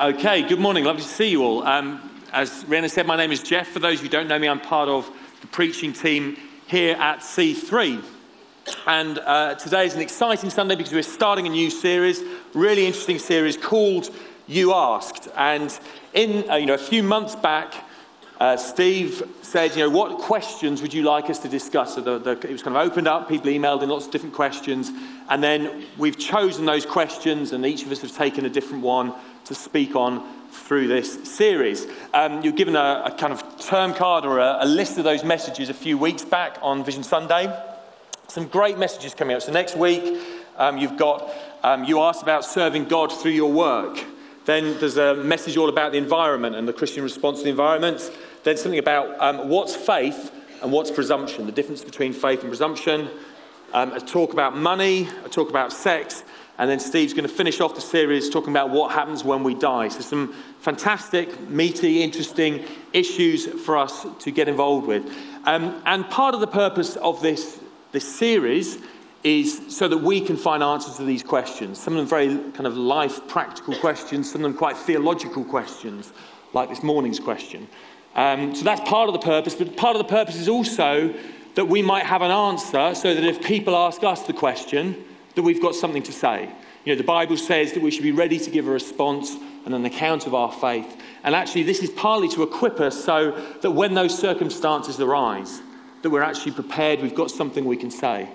Okay, good morning. Lovely to see you all. Um, as Rihanna said, my name is Geoff. For those who don't know me, I'm part of the preaching team here at C3. And uh, today is an exciting Sunday because we're starting a new series, really interesting series called You Asked. And in uh, you know, a few months back, uh, Steve said, you know, what questions would you like us to discuss? So the, the, it was kind of opened up, people emailed in lots of different questions, and then we've chosen those questions, and each of us have taken a different one to speak on through this series. Um, you're given a, a, kind of term card or a, a list of those messages a few weeks back on Vision Sunday. Some great messages coming up. So next week, um, you've got, um, you asked about serving God through your work. Then there's a message all about the environment and the Christian response to the environment. Then something about um, what's faith and what's presumption, the difference between faith and presumption. Um, a talk about money, a talk about sex, and then Steve's going to finish off the series talking about what happens when we die. So, some fantastic, meaty, interesting issues for us to get involved with. Um, and part of the purpose of this, this series is so that we can find answers to these questions. Some of them very kind of life practical questions, some of them quite theological questions, like this morning's question. Um, so that's part of the purpose, but part of the purpose is also that we might have an answer so that if people ask us the question, that we've got something to say. You know, the Bible says that we should be ready to give a response and an account of our faith. And actually, this is partly to equip us so that when those circumstances arise, that we're actually prepared, we've got something we can say.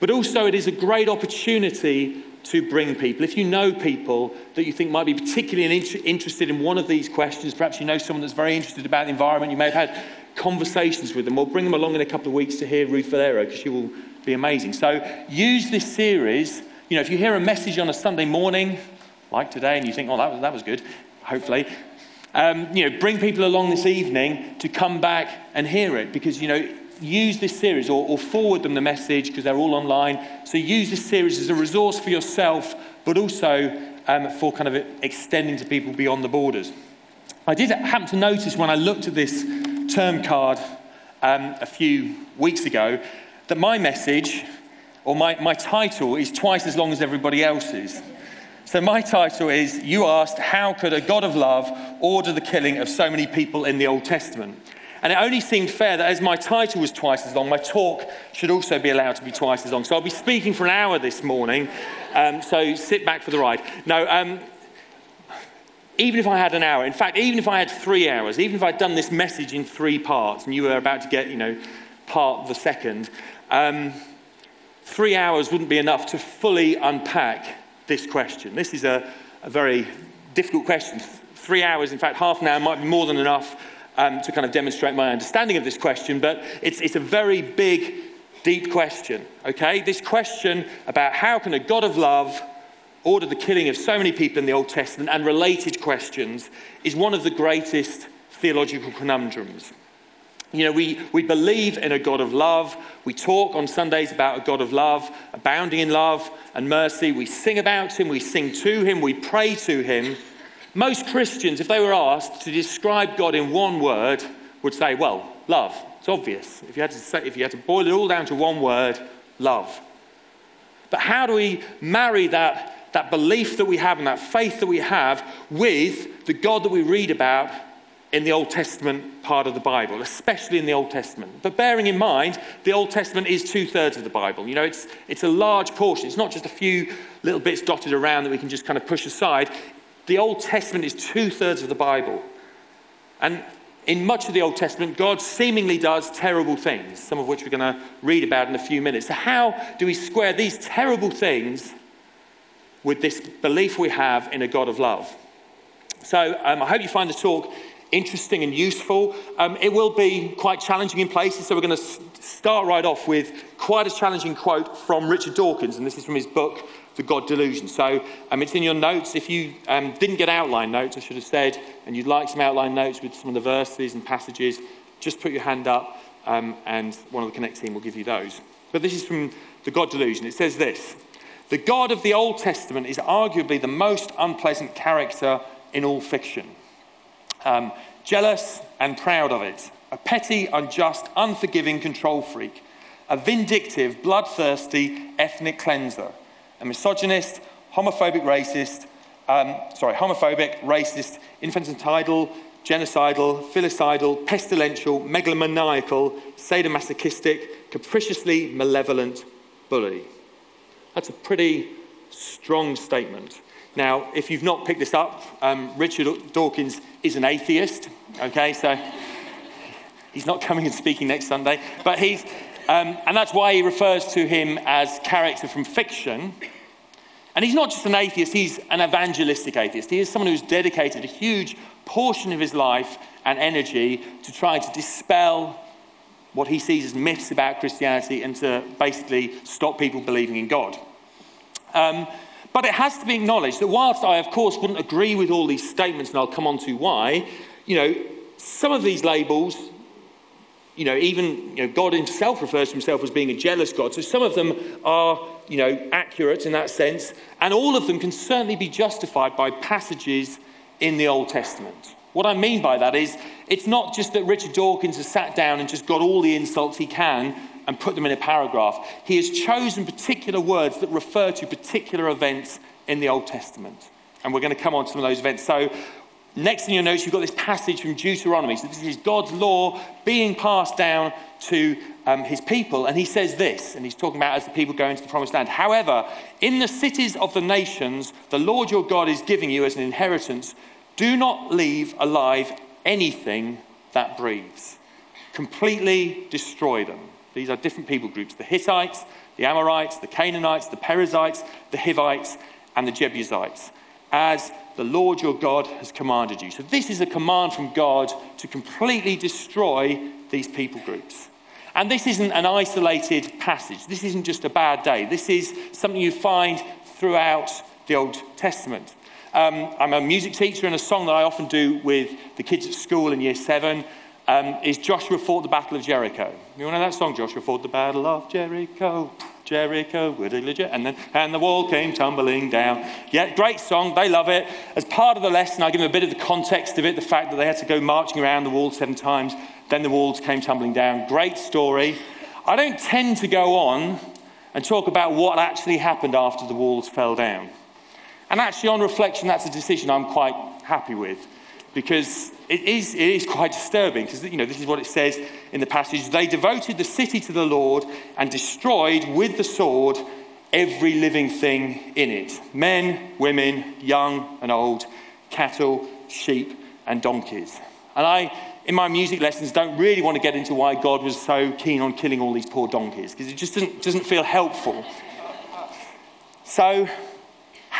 But also, it is a great opportunity to bring people. If you know people that you think might be particularly interested in one of these questions, perhaps you know someone that's very interested about the environment, you may have had conversations with them, or bring them along in a couple of weeks to hear Ruth Valerio, because she will be amazing. So use this series. You know, if you hear a message on a Sunday morning, like today, and you think, oh, that was, that was good, hopefully, um, you know, bring people along this evening to come back and hear it, because, you know, use this series or, or forward them the message because they're all online. So use this series as a resource for yourself, but also um, for kind of extending to people beyond the borders. I did happen to notice when I looked at this term card um, a few weeks ago that my message or my, my title is twice as long as everybody else's. So, my title is You Asked, How Could a God of Love Order the Killing of So Many People in the Old Testament? And it only seemed fair that as my title was twice as long, my talk should also be allowed to be twice as long. So I'll be speaking for an hour this morning. Um, so sit back for the ride. No, um, even if I had an hour, in fact, even if I had three hours, even if I'd done this message in three parts and you were about to get, you know, part the second, um, three hours wouldn't be enough to fully unpack this question. This is a, a very difficult question. Three hours, in fact, half an hour might be more than enough um, to kind of demonstrate my understanding of this question, but it's, it's a very big, deep question, okay? This question about how can a God of love order the killing of so many people in the Old Testament and related questions is one of the greatest theological conundrums. You know, we, we believe in a God of love. We talk on Sundays about a God of love, abounding in love and mercy. We sing about him, we sing to him, we pray to him. Most Christians, if they were asked to describe God in one word, would say, well, love. It's obvious. If you had to, say, if you had to boil it all down to one word, love. But how do we marry that, that belief that we have and that faith that we have with the God that we read about in the Old Testament part of the Bible, especially in the Old Testament. But bearing in mind, the Old Testament is two thirds of the Bible. You know, it's, it's a large portion. It's not just a few little bits dotted around that we can just kind of push aside the Old Testament is two thirds of the Bible. And in much of the Old Testament, God seemingly does terrible things, some of which we're going to read about in a few minutes. So, how do we square these terrible things with this belief we have in a God of love? So, um, I hope you find the talk interesting and useful. Um, it will be quite challenging in places, so we're going to start right off with quite a challenging quote from Richard Dawkins, and this is from his book, the God delusion. So um, it's in your notes. If you um, didn't get outline notes, I should have said, and you'd like some outline notes with some of the verses and passages, just put your hand up um, and one of the Connect team will give you those. But this is from the God delusion. It says this The God of the Old Testament is arguably the most unpleasant character in all fiction. Um, jealous and proud of it, a petty, unjust, unforgiving control freak, a vindictive, bloodthirsty ethnic cleanser a misogynist, homophobic racist, um, sorry, homophobic, racist, infanticidal, genocidal, filicidal, pestilential, megalomaniacal, sadomasochistic, capriciously malevolent bully. That's a pretty strong statement. Now, if you've not picked this up, um, Richard Dawkins is an atheist, okay, so he's not coming and speaking next Sunday, but he's, um, and that's why he refers to him as character from fiction. And he's not just an atheist, he's an evangelistic atheist. He is someone who's dedicated a huge portion of his life and energy to try to dispel what he sees as myths about Christianity and to basically stop people believing in God. Um, but it has to be acknowledged that whilst I, of course, wouldn't agree with all these statements, and I'll come on to why, you know, some of these labels, you know, even you know, God himself refers to himself as being a jealous God. So some of them are, you know, accurate in that sense, and all of them can certainly be justified by passages in the Old Testament. What I mean by that is, it's not just that Richard Dawkins has sat down and just got all the insults he can and put them in a paragraph. He has chosen particular words that refer to particular events in the Old Testament. And we're going to come on to some of those events. So, next in your notes, you've got this passage from Deuteronomy. So, this is God's law being passed down to um, his people. And he says this, and he's talking about as the people go into the promised land. However, in the cities of the nations, the Lord your God is giving you as an inheritance, do not leave alive anything that breathes. Completely destroy them. These are different people groups the Hittites, the Amorites, the Canaanites, the Perizzites, the Hivites, and the Jebusites, as the Lord your God has commanded you. So, this is a command from God to completely destroy these people groups. And this isn't an isolated passage. This isn't just a bad day. This is something you find throughout the Old Testament. Um, I'm a music teacher, and a song that I often do with the kids at school in year seven um, is Joshua fought the Battle of Jericho. You want to know that song, Joshua fought the Battle of Jericho? Jericho, and then and the wall came tumbling down. Yeah, great song. They love it. As part of the lesson, I give them a bit of the context of it, the fact that they had to go marching around the wall seven times, then the walls came tumbling down. Great story. I don't tend to go on and talk about what actually happened after the walls fell down. And actually, on reflection, that's a decision I'm quite happy with because it is, it is quite disturbing because you know this is what it says in the passage. They devoted the city to the lord and destroyed with the sword every living thing in it. Men women young and old cattle sheep and donkeys. And i in my music lessons don't really want to get into why god was so keen on killing all these poor donkeys because it just doesn't, doesn't feel helpful. So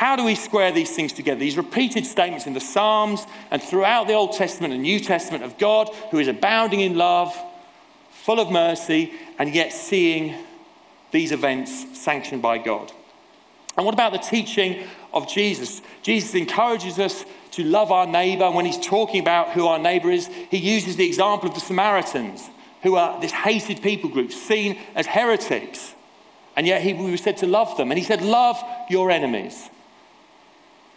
how do we square these things together? These repeated statements in the Psalms and throughout the Old Testament and New Testament of God who is abounding in love, full of mercy, and yet seeing these events sanctioned by God. And what about the teaching of Jesus? Jesus encourages us to love our neighbor. When he's talking about who our neighbor is, he uses the example of the Samaritans, who are this hated people group, seen as heretics. And yet he, we said to love them. And he said, Love your enemies.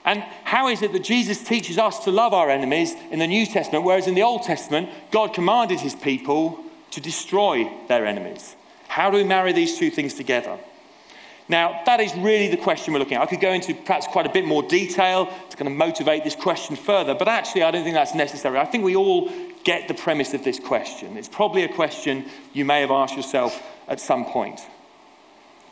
And how is it that Jesus teaches us to love our enemies in the New Testament, whereas in the Old Testament, God commanded his people to destroy their enemies? How do we marry these two things together? Now, that is really the question we're looking at. I could go into perhaps quite a bit more detail to kind of motivate this question further, but actually, I don't think that's necessary. I think we all get the premise of this question. It's probably a question you may have asked yourself at some point.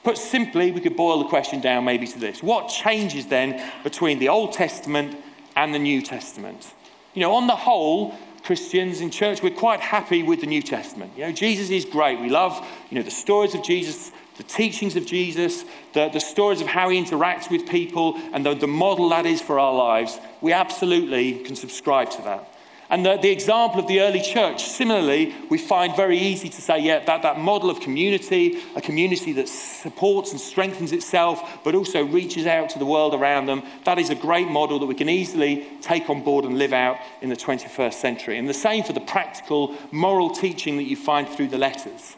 Put simply, we could boil the question down maybe to this What changes then between the Old Testament and the New Testament? You know, on the whole, Christians in church, we're quite happy with the New Testament. You know, Jesus is great. We love, you know, the stories of Jesus, the teachings of Jesus, the, the stories of how he interacts with people, and the, the model that is for our lives. We absolutely can subscribe to that. And the, the, example of the early church, similarly, we find very easy to say, yeah, that, that model of community, a community that supports and strengthens itself, but also reaches out to the world around them, that is a great model that we can easily take on board and live out in the 21st century. And the same for the practical, moral teaching that you find through the letters.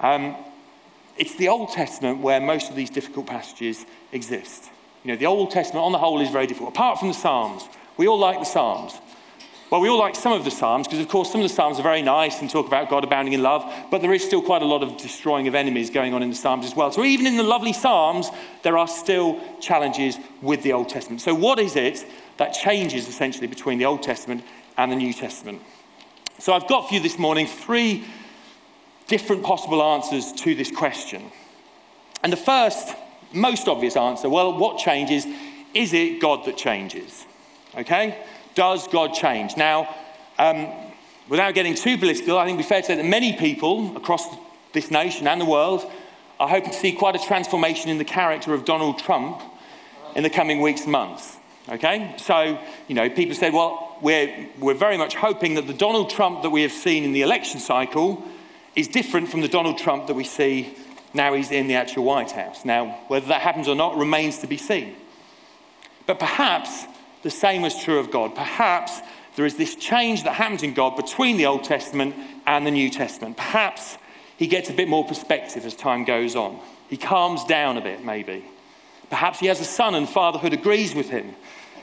Um, it's the Old Testament where most of these difficult passages exist. You know, the Old Testament on the whole is very difficult, apart from the Psalms. We all like the Psalms. Well, we all like some of the Psalms because, of course, some of the Psalms are very nice and talk about God abounding in love, but there is still quite a lot of destroying of enemies going on in the Psalms as well. So, even in the lovely Psalms, there are still challenges with the Old Testament. So, what is it that changes essentially between the Old Testament and the New Testament? So, I've got for you this morning three different possible answers to this question. And the first, most obvious answer well, what changes? Is it God that changes? Okay? Does God change? Now, um, without getting too political, I think be fair to say that many people across this nation and the world are hoping to see quite a transformation in the character of Donald Trump in the coming weeks and months. Okay? So, you know, people said, well, we're, we're very much hoping that the Donald Trump that we have seen in the election cycle is different from the Donald Trump that we see now he's in the actual White House. Now, whether that happens or not remains to be seen. But perhaps the same is true of God. Perhaps there is this change that happens in God between the Old Testament and the New Testament. Perhaps he gets a bit more perspective as time goes on. He calms down a bit, maybe. Perhaps he has a son and fatherhood agrees with him.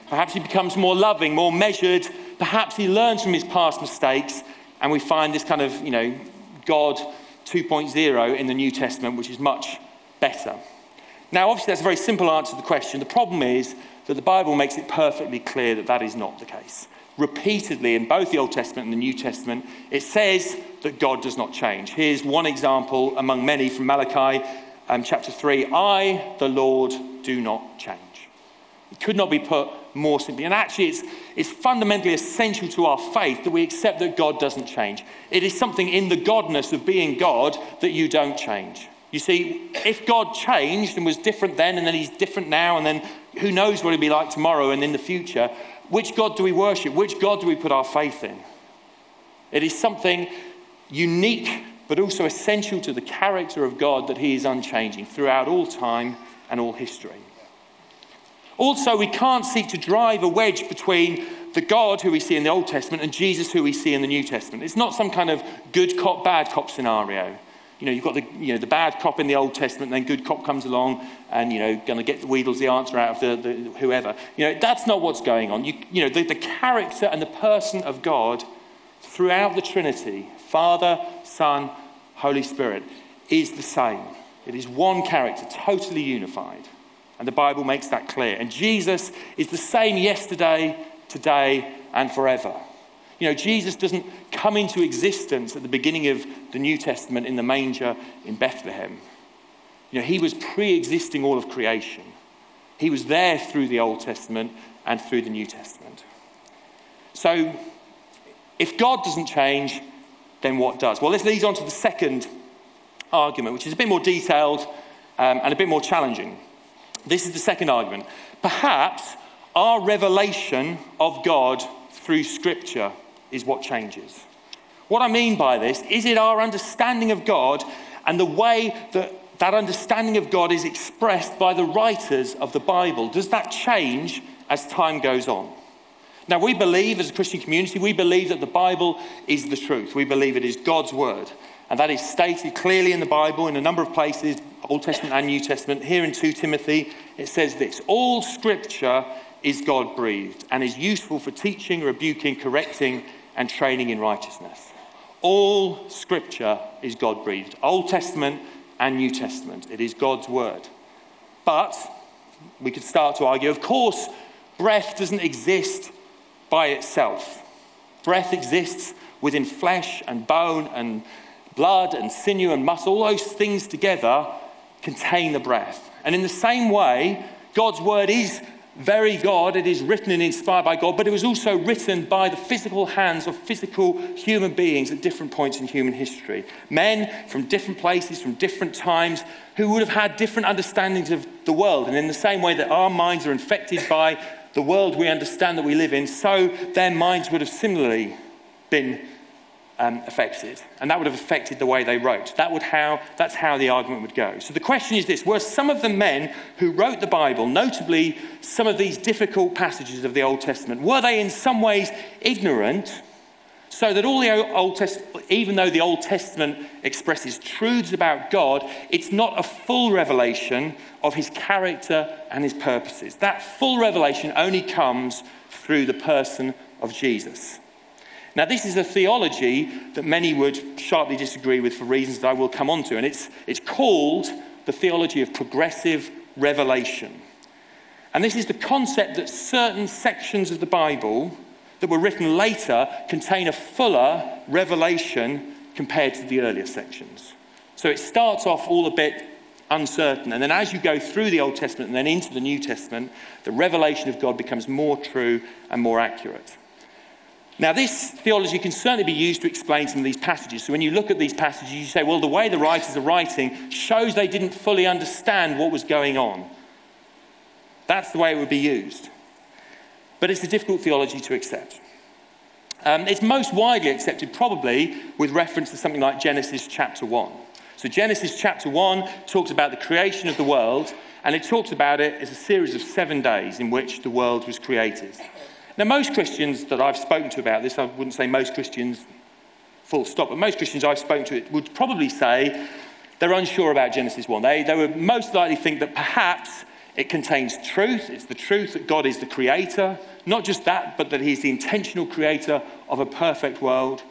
Perhaps he becomes more loving, more measured. Perhaps he learns from his past mistakes, and we find this kind of, you know, God 2.0 in the New Testament, which is much better. Now, obviously, that's a very simple answer to the question. The problem is that the Bible makes it perfectly clear that that is not the case. Repeatedly in both the Old Testament and the New Testament, it says that God does not change. Here's one example among many from Malachi um, chapter 3 I, the Lord, do not change. It could not be put more simply. And actually, it's, it's fundamentally essential to our faith that we accept that God doesn't change. It is something in the godness of being God that you don't change. You see, if God changed and was different then, and then he's different now, and then who knows what it'll be like tomorrow and in the future, which God do we worship? Which God do we put our faith in? It is something unique, but also essential to the character of God that he is unchanging throughout all time and all history. Also, we can't seek to drive a wedge between the God who we see in the Old Testament and Jesus who we see in the New Testament. It's not some kind of good cop, bad cop scenario. You know, you've got the, you know, the bad cop in the Old Testament, then good cop comes along and, you know, going to get the Weedles the answer out of the, the, whoever. You know, that's not what's going on. You, you know, the, the character and the person of God throughout the Trinity, Father, Son, Holy Spirit, is the same. It is one character, totally unified. And the Bible makes that clear. And Jesus is the same yesterday, today, and forever. You know, Jesus doesn't come into existence at the beginning of the New Testament in the manger in Bethlehem. You know, he was pre existing all of creation. He was there through the Old Testament and through the New Testament. So, if God doesn't change, then what does? Well, this leads on to the second argument, which is a bit more detailed um, and a bit more challenging. This is the second argument. Perhaps our revelation of God through Scripture is what changes. What I mean by this is it our understanding of God and the way that that understanding of God is expressed by the writers of the Bible. Does that change as time goes on? Now, we believe as a Christian community, we believe that the Bible is the truth. We believe it is God's word. And that is stated clearly in the Bible in a number of places, Old Testament and New Testament. Here in 2 Timothy, it says this All scripture is God breathed and is useful for teaching, rebuking, correcting, and training in righteousness. All scripture is God breathed, Old Testament and New Testament. It is God's word. But we could start to argue, of course, breath doesn't exist by itself. Breath exists within flesh and bone and blood and sinew and muscle. All those things together contain the breath. And in the same way, God's word is very God, it is written and inspired by God, but it was also written by the physical hands of physical human beings at different points in human history. Men from different places, from different times, who would have had different understandings of the world. And in the same way that our minds are infected by the world we understand that we live in, so their minds would have similarly been um, affected. And that would have affected the way they wrote. That would how, that's how the argument would go. So the question is this Were some of the men who wrote the Bible, notably some of these difficult passages of the Old Testament, were they in some ways ignorant? So that all the Old Testament, even though the Old Testament expresses truths about God, it's not a full revelation of his character and his purposes. That full revelation only comes through the person of Jesus. Now, this is a theology that many would sharply disagree with for reasons that I will come on to, and it's, it's called the theology of progressive revelation. And this is the concept that certain sections of the Bible that were written later contain a fuller revelation compared to the earlier sections. So it starts off all a bit uncertain. And then as you go through the Old Testament and then into the New Testament, the revelation of God becomes more true and more accurate. Now, this theology can certainly be used to explain some of these passages. So, when you look at these passages, you say, well, the way the writers are writing shows they didn't fully understand what was going on. That's the way it would be used. But it's a difficult theology to accept. Um, it's most widely accepted, probably, with reference to something like Genesis chapter 1. So, Genesis chapter 1 talks about the creation of the world, and it talks about it as a series of seven days in which the world was created. Now, most Christians that I've spoken to about this, I wouldn't say most Christians full stop, but most Christians I've spoken to would probably say they're unsure about Genesis 1. They, they would most likely think that perhaps it contains truth. It's the truth that God is the creator. Not just that, but that He's the intentional creator of a perfect world.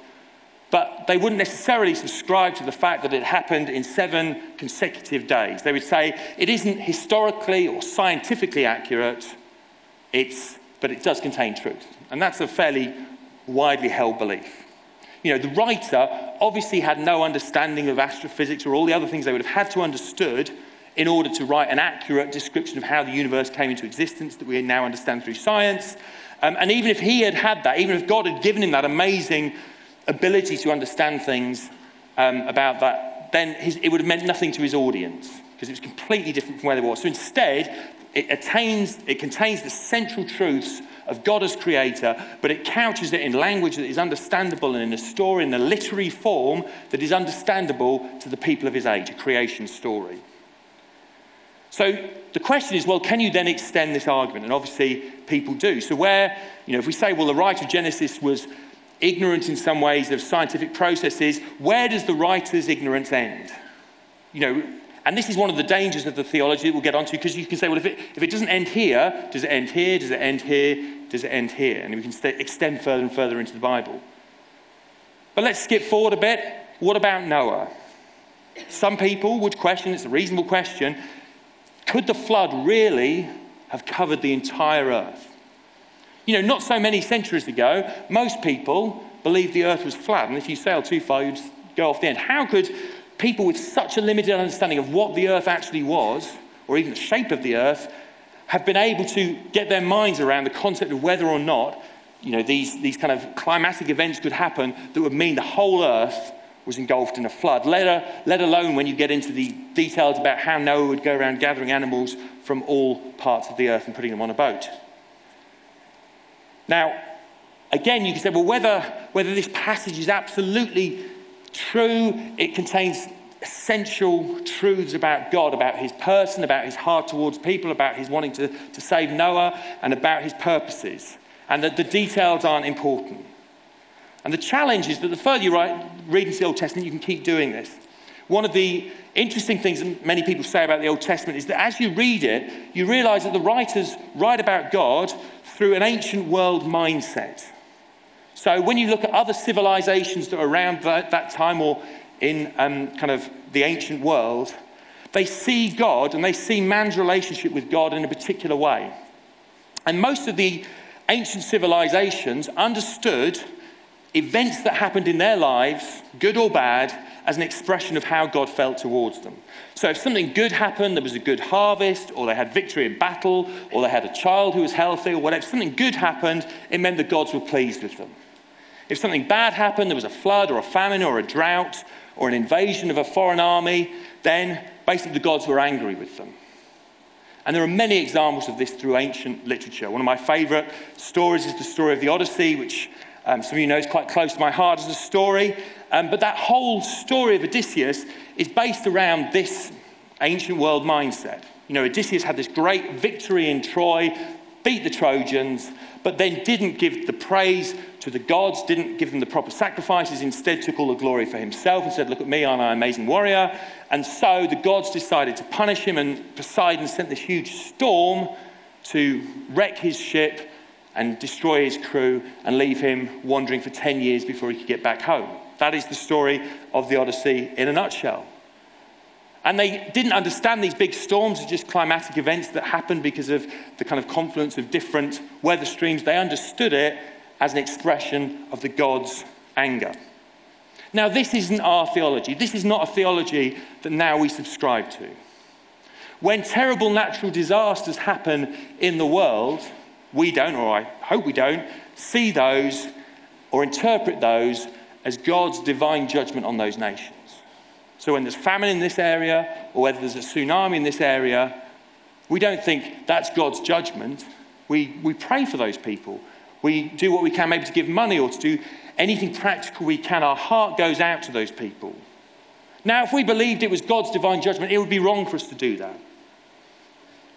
But they wouldn't necessarily subscribe to the fact that it happened in seven consecutive days. They would say it isn't historically or scientifically accurate, it's but it does contain truth. And that's a fairly widely held belief. You know, the writer obviously had no understanding of astrophysics or all the other things they would have had to understood in order to write an accurate description of how the universe came into existence that we now understand through science. Um, and even if he had had that, even if God had given him that amazing ability to understand things um, about that, then his, it would have meant nothing to his audience because it was completely different from where they were. So instead, it, attains, it contains the central truths of God as creator, but it couches it in language that is understandable and in a story, in a literary form that is understandable to the people of his age, a creation story. So the question is, well, can you then extend this argument? And obviously people do. So where, you know, if we say, well, the writer of Genesis was ignorant in some ways of scientific processes, where does the writer's ignorance end? You know, and this is one of the dangers of the theology that we'll get onto because you can say, well, if it, if it doesn't end here, does it end here? Does it end here? Does it end here? And we can st- extend further and further into the Bible. But let's skip forward a bit. What about Noah? Some people would question, it's a reasonable question, could the flood really have covered the entire earth? You know, not so many centuries ago, most people believed the earth was flat, and if you sail too far, you'd go off the end. How could people with such a limited understanding of what the earth actually was, or even the shape of the earth, have been able to get their minds around the concept of whether or not you know, these, these kind of climatic events could happen that would mean the whole earth was engulfed in a flood, let, let alone when you get into the details about how Noah would go around gathering animals from all parts of the earth and putting them on a boat. Now, again, you can say, well, whether, whether this passage is absolutely true. It contains essential truths about God, about his person, about his heart towards people, about his wanting to, to save Noah, and about his purposes. And that the details aren't important. And the challenge is that the further you write, read into the Old Testament, you can keep doing this. One of the interesting things that many people say about the Old Testament is that as you read it, you realize that the writers write about God through an ancient world mindset. So when you look at other civilizations that are around that, that time or in um, kind of the ancient world, they see God and they see man's relationship with God in a particular way. And most of the ancient civilizations understood events that happened in their lives, good or bad, as an expression of how God felt towards them. So if something good happened, there was a good harvest, or they had victory in battle, or they had a child who was healthy, or whatever, something good happened, it meant that gods were pleased with them. If something bad happened, there was a flood or a famine or a drought or an invasion of a foreign army, then basically the gods were angry with them. And there are many examples of this through ancient literature. One of my favorite stories is the story of the Odyssey, which um, some of you know is quite close to my heart as a story. Um, but that whole story of Odysseus is based around this ancient world mindset. You know, Odysseus had this great victory in Troy, beat the Trojans, but then didn't give the praise to the gods, didn't give them the proper sacrifices, instead took all the glory for himself and said, Look at me, I'm an amazing warrior. And so the gods decided to punish him, and Poseidon sent this huge storm to wreck his ship and destroy his crew and leave him wandering for 10 years before he could get back home. That is the story of the Odyssey in a nutshell. And they didn't understand these big storms as just climatic events that happened because of the kind of confluence of different weather streams. They understood it as an expression of the God's anger. Now, this isn't our theology. This is not a theology that now we subscribe to. When terrible natural disasters happen in the world, we don't, or I hope we don't, see those or interpret those as God's divine judgment on those nations. So when there's famine in this area, or whether there's a tsunami in this area, we don't think that's God's judgment. We, we pray for those people. We do what we can, maybe to give money or to do anything practical we can. Our heart goes out to those people. Now, if we believed it was God's divine judgment, it would be wrong for us to do that.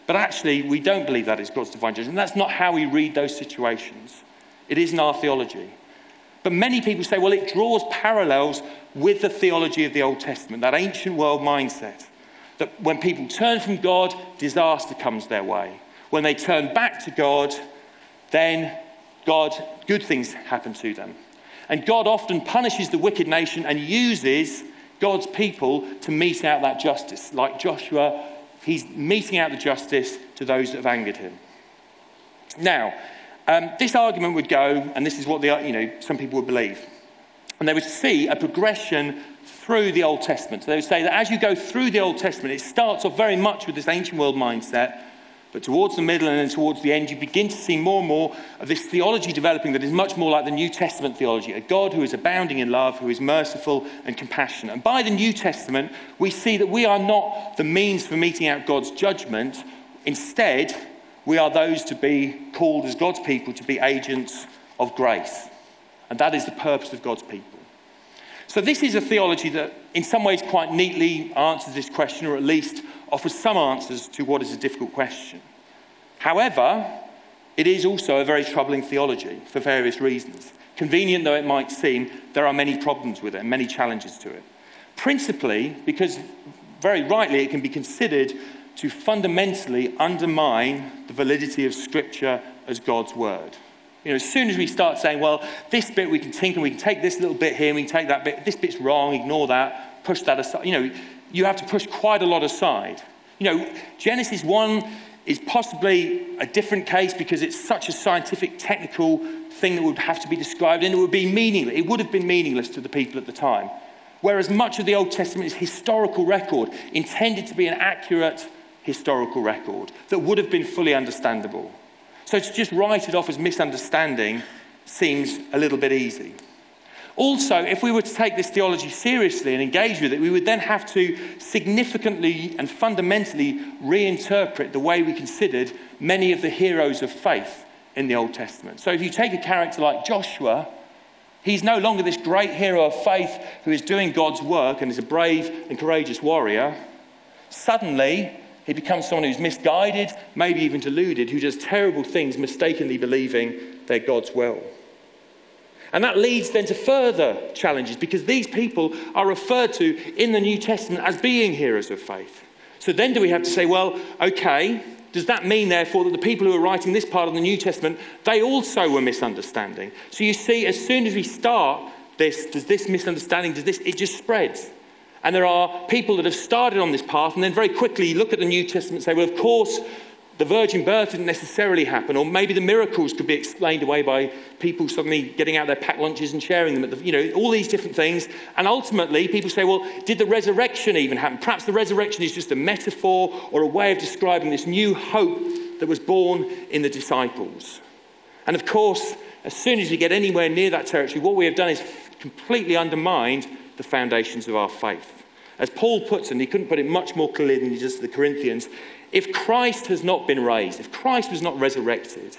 But actually, we don't believe that it's God's divine judgment. That's not how we read those situations. It isn't our theology. But many people say, well, it draws parallels with the theology of the Old Testament, that ancient world mindset. That when people turn from God, disaster comes their way. When they turn back to God, then God, good things happen to them. And God often punishes the wicked nation and uses God's people to mete out that justice. Like Joshua, he's meting out the justice to those that have angered him. Now, um, this argument would go, and this is what the, you know, some people would believe, and they would see a progression through the Old Testament. So they would say that as you go through the Old Testament, it starts off very much with this ancient world mindset, but towards the middle and then towards the end, you begin to see more and more of this theology developing that is much more like the New Testament theology a God who is abounding in love, who is merciful and compassionate. And by the New Testament, we see that we are not the means for meting out God's judgment. Instead, we are those to be called as God's people to be agents of grace. And that is the purpose of God's people. So, this is a theology that, in some ways, quite neatly answers this question, or at least offers some answers to what is a difficult question. However, it is also a very troubling theology for various reasons. Convenient though it might seem, there are many problems with it and many challenges to it. Principally because, very rightly, it can be considered to fundamentally undermine the validity of Scripture as God's Word. You know, as soon as we start saying, well, this bit we can tinker, we can take this little bit here, we can take that bit, this bit's wrong, ignore that, push that aside. You know, you have to push quite a lot aside. You know, Genesis 1 is possibly a different case because it's such a scientific, technical thing that would have to be described, and it would be meaningless. It would have been meaningless to the people at the time. Whereas much of the Old Testament is historical record, intended to be an accurate historical record that would have been fully understandable. So to just write it off as misunderstanding seems a little bit easy. Also, if we were to take this theology seriously and engage with it, we would then have to significantly and fundamentally reinterpret the way we considered many of the heroes of faith in the Old Testament. So if you take a character like Joshua, he's no longer this great hero of faith who is doing God's work and is a brave and courageous warrior. Suddenly, he becomes someone who's misguided, maybe even deluded, who does terrible things, mistakenly believing they're God's will. And that leads then to further challenges because these people are referred to in the New Testament as being heroes of faith. So then do we have to say, well, okay, does that mean therefore that the people who are writing this part of the New Testament, they also were misunderstanding? So you see, as soon as we start this, does this misunderstanding, does this, it just spreads. And there are people that have started on this path and then very quickly look at the New Testament and say, well, of course, the virgin birth didn't necessarily happen, or maybe the miracles could be explained away by people suddenly getting out their packed lunches and sharing them. At the, you know, all these different things. And ultimately, people say, well, did the resurrection even happen? Perhaps the resurrection is just a metaphor or a way of describing this new hope that was born in the disciples. And of course, as soon as we get anywhere near that territory, what we have done is completely undermined the foundations of our faith. As Paul puts it, and he couldn't put it much more clearly than he does to the Corinthians, if Christ has not been raised, if Christ was not resurrected,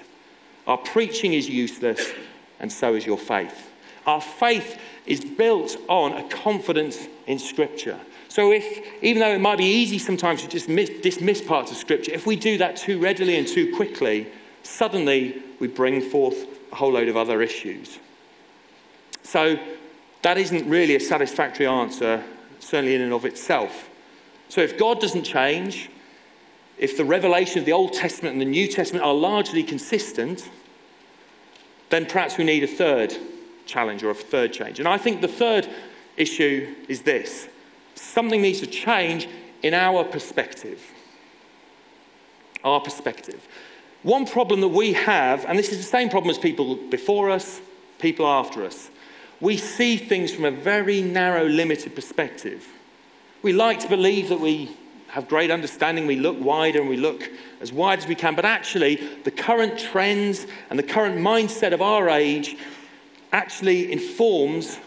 our preaching is useless, and so is your faith. Our faith is built on a confidence in Scripture. So, if, even though it might be easy sometimes to just miss, dismiss parts of Scripture, if we do that too readily and too quickly, suddenly we bring forth a whole load of other issues. So, that isn't really a satisfactory answer, certainly in and of itself. So, if God doesn't change, if the revelation of the Old Testament and the New Testament are largely consistent, then perhaps we need a third challenge or a third change. And I think the third issue is this something needs to change in our perspective. Our perspective. One problem that we have, and this is the same problem as people before us, people after us, we see things from a very narrow, limited perspective. We like to believe that we have great understanding, we look wider and we look as wide as we can, but actually, the current trends and the current mindset of our age actually informs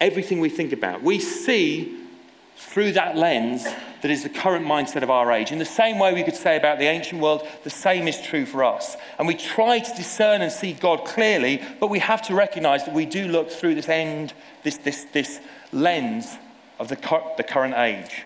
everything we think about. We see through that lens that is the current mindset of our age. In the same way we could say about the ancient world, the same is true for us. And we try to discern and see God clearly, but we have to recognize that we do look through this end, this, this, this lens of the, the current age.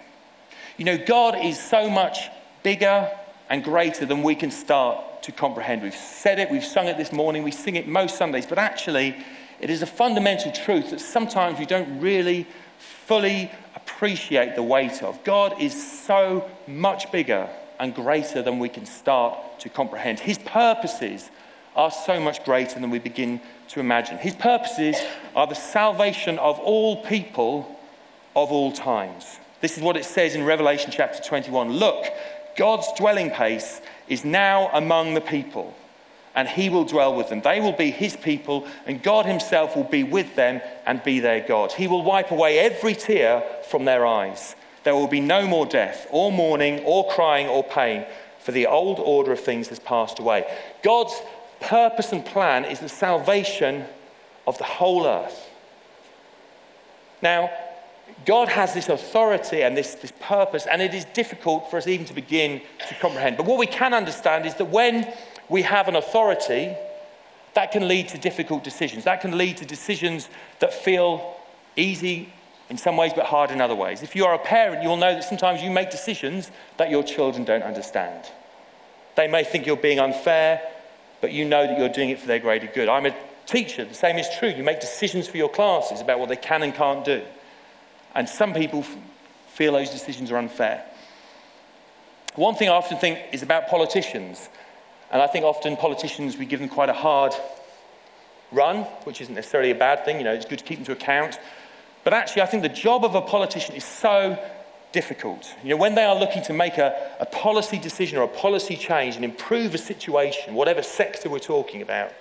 You know, God is so much bigger and greater than we can start to comprehend. We've said it, we've sung it this morning, we sing it most Sundays, but actually, it is a fundamental truth that sometimes we don't really fully appreciate the weight of. God is so much bigger and greater than we can start to comprehend. His purposes are so much greater than we begin to imagine. His purposes are the salvation of all people of all times. This is what it says in Revelation chapter 21. Look, God's dwelling place is now among the people and he will dwell with them. They will be his people, and God himself will be with them and be their God. He will wipe away every tear from their eyes. There will be no more death, or mourning, or crying, or pain, for the old order of things has passed away. God's purpose and plan is the salvation of the whole earth. Now, God has this authority and this, this purpose, and it is difficult for us even to begin to comprehend. But what we can understand is that when we have an authority, that can lead to difficult decisions. That can lead to decisions that feel easy in some ways, but hard in other ways. If you are a parent, you'll know that sometimes you make decisions that your children don't understand. They may think you're being unfair, but you know that you're doing it for their greater good. I'm a teacher, the same is true. You make decisions for your classes about what they can and can't do. And some people feel those decisions are unfair. One thing I often think is about politicians and I think often politicians, we give them quite a hard run, which isn't necessarily a bad thing. You know, it's good to keep them to account. But actually, I think the job of a politician is so difficult. You know, when they are looking to make a, a policy decision or a policy change and improve a situation, whatever sector we're talking about,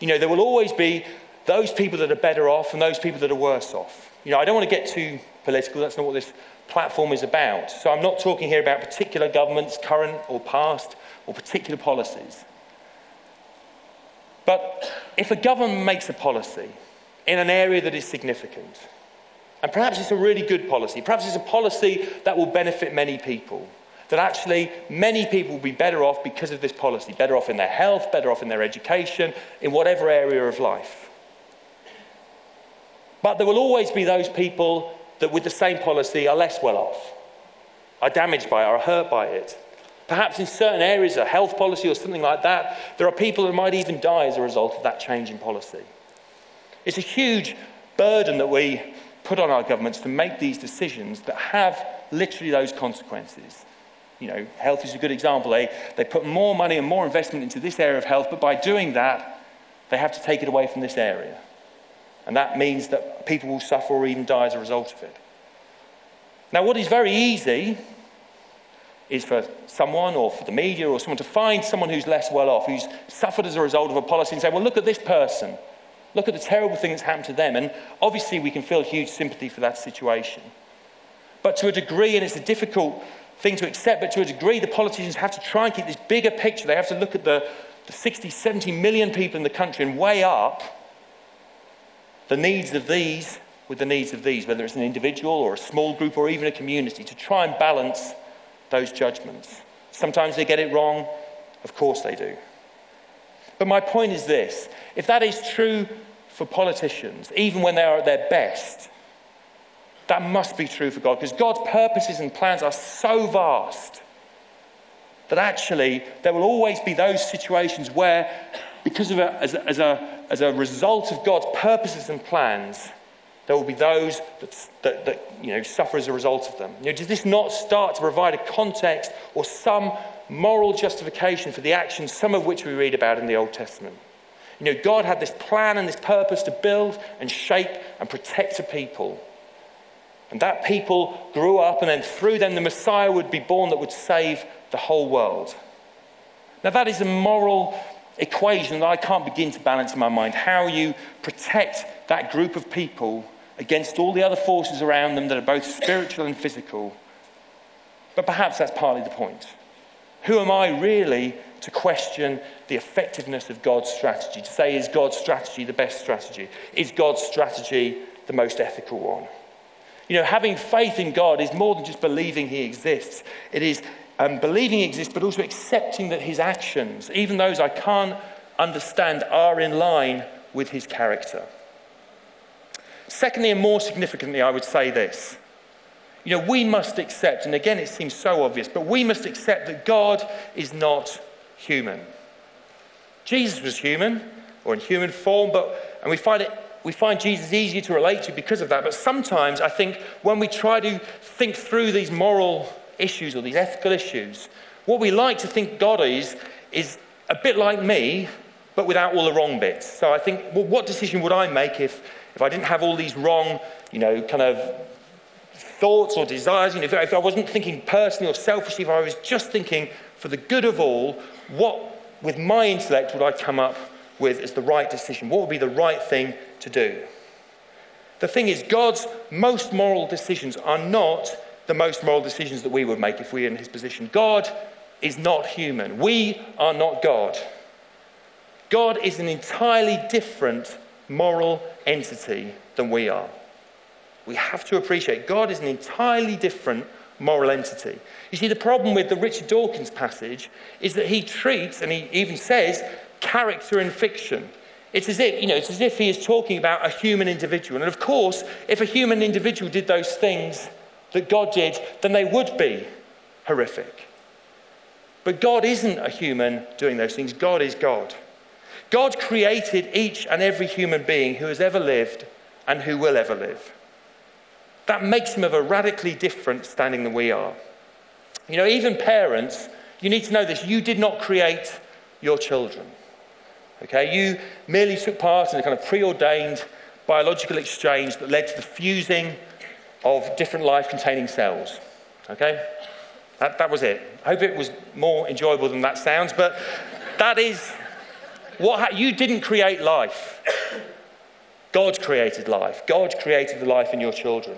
you know, there will always be those people that are better off and those people that are worse off. You know, I don't want to get too political. That's not what this platform is about. So I'm not talking here about particular governments, current or past or particular policies. But if a government makes a policy in an area that is significant, and perhaps it's a really good policy, perhaps it's a policy that will benefit many people, that actually many people will be better off because of this policy, better off in their health, better off in their education, in whatever area of life. But there will always be those people that, with the same policy, are less well off, are damaged by it, are hurt by it. Perhaps in certain areas, a health policy or something like that, there are people that might even die as a result of that change in policy. It's a huge burden that we put on our governments to make these decisions that have literally those consequences. You know, health is a good example. They, they put more money and more investment into this area of health, but by doing that, they have to take it away from this area. And that means that people will suffer or even die as a result of it. Now, what is very easy is for someone or for the media or someone to find someone who's less well off, who's suffered as a result of a policy, and say, well, look at this person. Look at the terrible thing that's happened to them. And obviously, we can feel huge sympathy for that situation. But to a degree, and it's a difficult thing to accept, but to a degree, the politicians have to try and keep this bigger picture. They have to look at the, the 60, 70 million people in the country and weigh up the needs of these with the needs of these, whether it's an individual or a small group or even a community, to try and balance those judgments. Sometimes they get it wrong, of course they do. But my point is this if that is true for politicians, even when they are at their best, that must be true for God because God's purposes and plans are so vast that actually there will always be those situations where, because of a, as, a, as, a, as a result of God's purposes and plans, there will be those that, that, that, you know, suffer as a result of them. You know, does this not start to provide a context or some moral justification for the actions, some of which we read about in the Old Testament? You know, God had this plan and this purpose to build and shape and protect a people. And that people grew up, and then through them, the Messiah would be born that would save the whole world. Now, that is a moral equation that I can't begin to balance in my mind. How you protect that group of people against all the other forces around them that are both spiritual and physical. But perhaps that's partly the point. Who am I really to question the effectiveness of God's strategy? To say, is God's strategy the best strategy? Is God's strategy the most ethical one? You know, having faith in God is more than just believing He exists. It is um, believing exists, but also accepting that His actions, even those I can't understand, are in line with His character. Secondly, and more significantly, I would say this. You know, we must accept, and again it seems so obvious, but we must accept that God is not human. Jesus was human, or in human form, but, and we find it we find Jesus easier to relate to because of that. But sometimes I think when we try to think through these moral issues or these ethical issues, what we like to think God is, is a bit like me, but without all the wrong bits. So I think, well, what decision would I make if, if I didn't have all these wrong, you know, kind of thoughts or desires? You know, if, if I wasn't thinking personally or selfishly, if I was just thinking for the good of all, what, with my intellect, would I come up with as the right decision? What would be the right thing to do? The thing is, God's most moral decisions are not the most moral decisions that we would make if we were in his position. God is not human. We are not God. God is an entirely different moral entity than we are. We have to appreciate God is an entirely different moral entity. You see, the problem with the Richard Dawkins passage is that he treats, and he even says, character in fiction. It's as if, you know, it's as if he is talking about a human individual. And of course, if a human individual did those things that God did, then they would be horrific. But God isn't a human doing those things. God is God. God created each and every human being who has ever lived and who will ever live. That makes him of a radically different standing than we are. You know, even parents, you need to know this you did not create your children. Okay, you merely took part in a kind of preordained biological exchange that led to the fusing of different life containing cells. Okay? That, that was it. I hope it was more enjoyable than that sounds, but that is what ha- you didn't create life. God created life. God created the life in your children.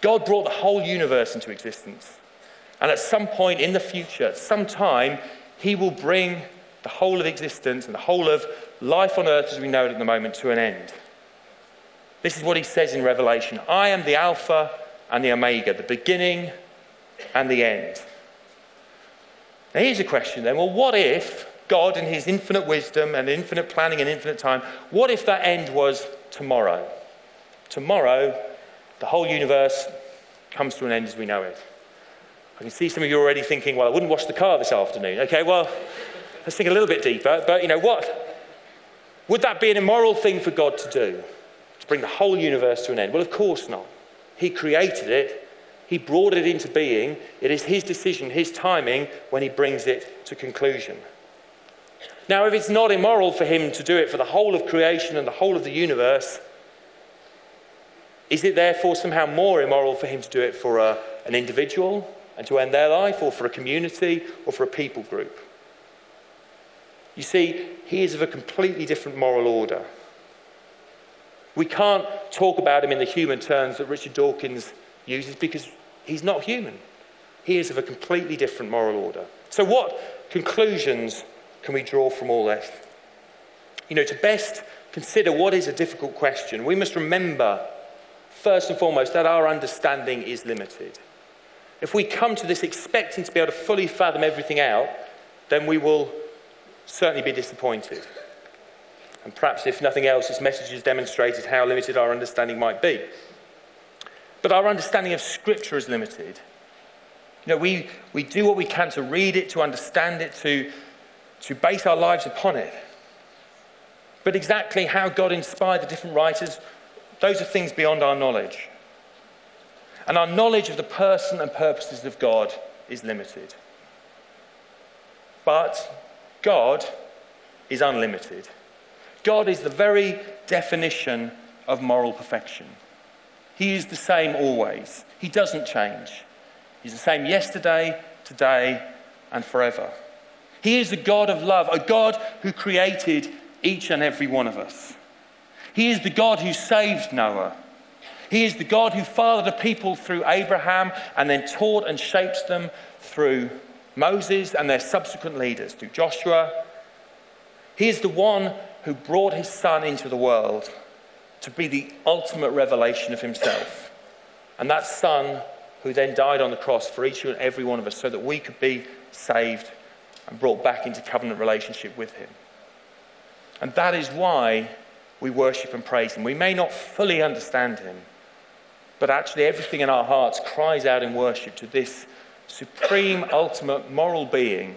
God brought the whole universe into existence. And at some point in the future, at some time, He will bring the whole of existence and the whole of life on earth as we know it at the moment to an end. This is what He says in Revelation I am the Alpha and the Omega, the beginning and the end. Now, here's a question then well, what if God, in his infinite wisdom and infinite planning and infinite time, what if that end was tomorrow? Tomorrow, the whole universe comes to an end as we know it. I can see some of you already thinking, well, I wouldn't wash the car this afternoon. Okay, well, let's think a little bit deeper. But, you know, what? Would that be an immoral thing for God to do? Bring the whole universe to an end? Well, of course not. He created it, He brought it into being. It is His decision, His timing when He brings it to conclusion. Now, if it's not immoral for him to do it for the whole of creation and the whole of the universe, is it therefore somehow more immoral for him to do it for a, an individual and to end their life, or for a community, or for a people group? You see, he is of a completely different moral order. We can't talk about him in the human terms that Richard Dawkins uses because he's not human. He is of a completely different moral order. So, what conclusions can we draw from all this? You know, to best consider what is a difficult question, we must remember, first and foremost, that our understanding is limited. If we come to this expecting to be able to fully fathom everything out, then we will certainly be disappointed. And perhaps, if nothing else, this message has demonstrated how limited our understanding might be. But our understanding of Scripture is limited. You know, we, we do what we can to read it, to understand it, to to base our lives upon it. But exactly how God inspired the different writers, those are things beyond our knowledge. And our knowledge of the person and purposes of God is limited. But God is unlimited. God is the very definition of moral perfection. He is the same always, He doesn't change. He's the same yesterday, today, and forever. He is the God of love, a God who created each and every one of us. He is the God who saved Noah. He is the God who fathered a people through Abraham and then taught and shaped them through Moses and their subsequent leaders, through Joshua. He is the one who brought his son into the world to be the ultimate revelation of himself. And that son who then died on the cross for each and every one of us so that we could be saved and brought back into covenant relationship with him. And that is why we worship and praise him. We may not fully understand him, but actually everything in our hearts cries out in worship to this supreme, ultimate moral being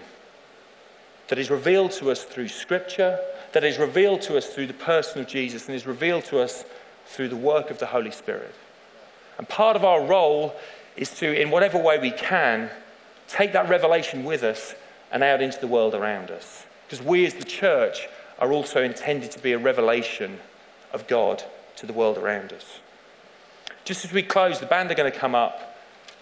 that is revealed to us through Scripture, that is revealed to us through the person of Jesus, and is revealed to us through the work of the Holy Spirit. And part of our role is to, in whatever way we can, take that revelation with us and out into the world around us. Because we as the church are also intended to be a revelation of God to the world around us. Just as we close, the band are going to come up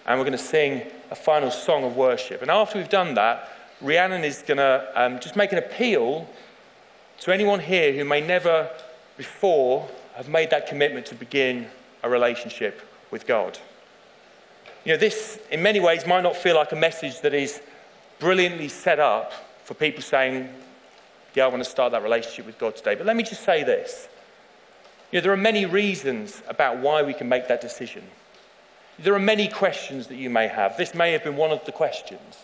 and we're going to sing a final song of worship. And after we've done that, Rhiannon is going to um, just make an appeal to anyone here who may never before have made that commitment to begin a relationship with God. You know, this in many ways might not feel like a message that is brilliantly set up for people saying, Yeah, I want to start that relationship with God today. But let me just say this. You know, there are many reasons about why we can make that decision. There are many questions that you may have. This may have been one of the questions.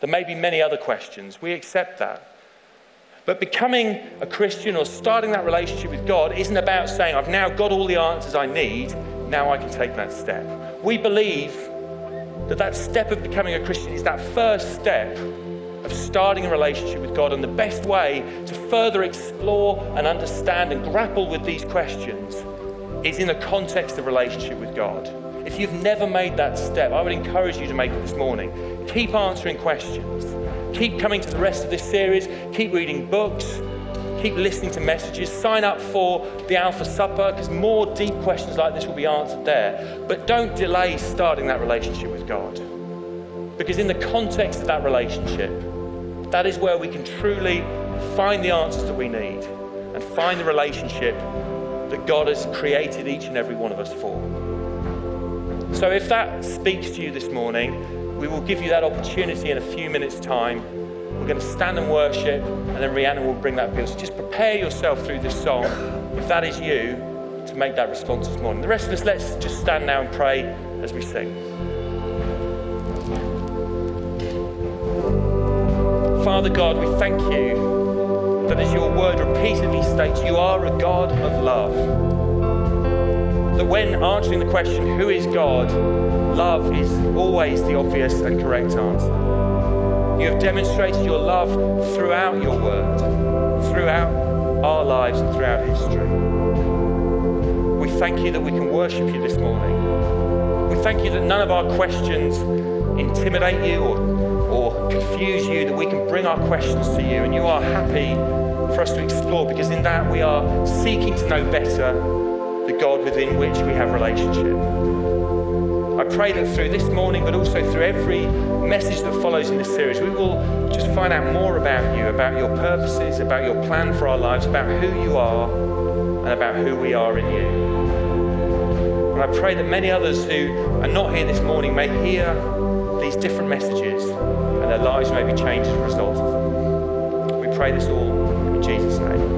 There may be many other questions. We accept that. But becoming a Christian or starting that relationship with God isn't about saying, I've now got all the answers I need, now I can take that step. We believe that that step of becoming a Christian is that first step of starting a relationship with God. And the best way to further explore and understand and grapple with these questions is in the context of relationship with God. If you've never made that step, I would encourage you to make it this morning. Keep answering questions. Keep coming to the rest of this series. Keep reading books. Keep listening to messages. Sign up for the Alpha Supper because more deep questions like this will be answered there. But don't delay starting that relationship with God. Because in the context of that relationship, that is where we can truly find the answers that we need and find the relationship that God has created each and every one of us for. So if that speaks to you this morning, we will give you that opportunity in a few minutes' time. We're going to stand and worship, and then Rhiannon will bring that bill. So just prepare yourself through this song, if that is you, to make that response this morning. The rest of us, let's just stand now and pray as we sing. Father God, we thank you that as your word repeatedly states, you are a God of love. That when answering the question, who is God, love is always the obvious and correct answer. You have demonstrated your love throughout your word, throughout our lives, and throughout history. We thank you that we can worship you this morning. We thank you that none of our questions intimidate you or, or confuse you, that we can bring our questions to you, and you are happy for us to explore because in that we are seeking to know better the God within which we have relationship. Pray that through this morning, but also through every message that follows in this series, we will just find out more about you, about your purposes, about your plan for our lives, about who you are, and about who we are in you. And I pray that many others who are not here this morning may hear these different messages and their lives may be changed as a result of them. We pray this all in Jesus' name.